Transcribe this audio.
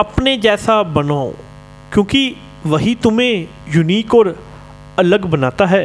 अपने जैसा बनो क्योंकि वही तुम्हें यूनिक और अलग बनाता है।